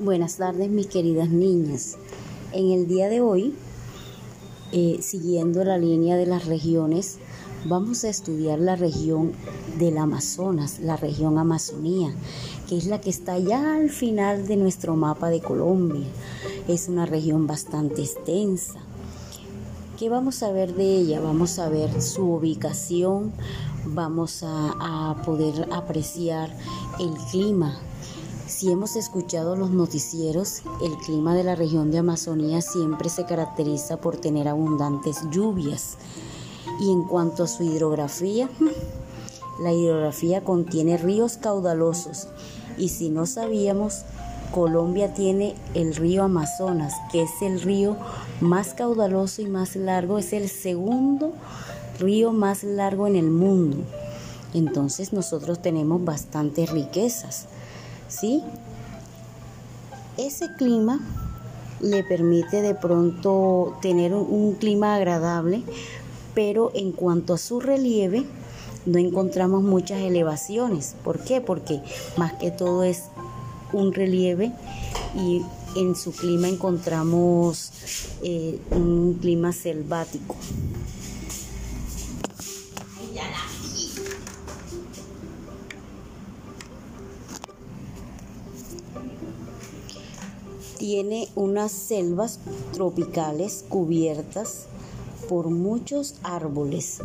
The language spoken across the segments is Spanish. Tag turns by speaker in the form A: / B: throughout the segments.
A: Buenas tardes mis queridas niñas. En el día de hoy, eh, siguiendo la línea de las regiones, vamos a estudiar la región del Amazonas, la región Amazonía, que es la que está ya al final de nuestro mapa de Colombia. Es una región bastante extensa. ¿Qué vamos a ver de ella? Vamos a ver su ubicación, vamos a, a poder apreciar el clima si hemos escuchado los noticieros, el clima de la región de Amazonía siempre se caracteriza por tener abundantes lluvias. Y en cuanto a su hidrografía, la hidrografía contiene ríos caudalosos. Y si no sabíamos, Colombia tiene el río Amazonas, que es el río más caudaloso y más largo, es el segundo río más largo en el mundo. Entonces nosotros tenemos bastantes riquezas. ¿Sí? Ese clima le permite de pronto tener un, clima agradable, pero en cuanto a su relieve, no encontramos muchas elevaciones. ¿Por qué? Porque más que todo es un relieve y en su clima encontramos eh, un clima selvático. Tiene unas selvas tropicales cubiertas por muchos árboles.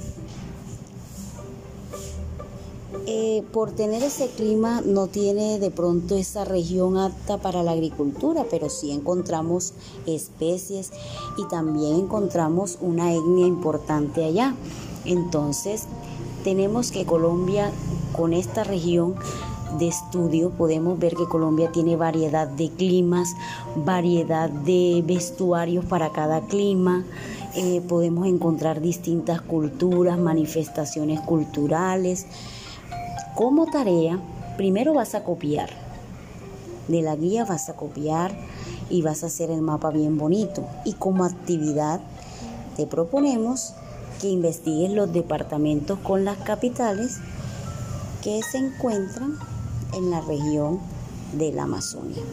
A: Eh, por tener ese clima no tiene de pronto esa región apta para la agricultura, pero sí encontramos especies y también encontramos una etnia importante allá. Entonces tenemos que Colombia con esta región de estudio podemos ver que Colombia tiene variedad de climas, variedad de vestuarios para cada clima. Eh, podemos encontrar distintas culturas, manifestaciones culturales. Como tarea, primero vas a copiar. De la guía vas a copiar y vas a hacer el mapa bien bonito. Y como actividad te proponemos que investigues los departamentos con las capitales que se encuentran en la región de la Amazonia.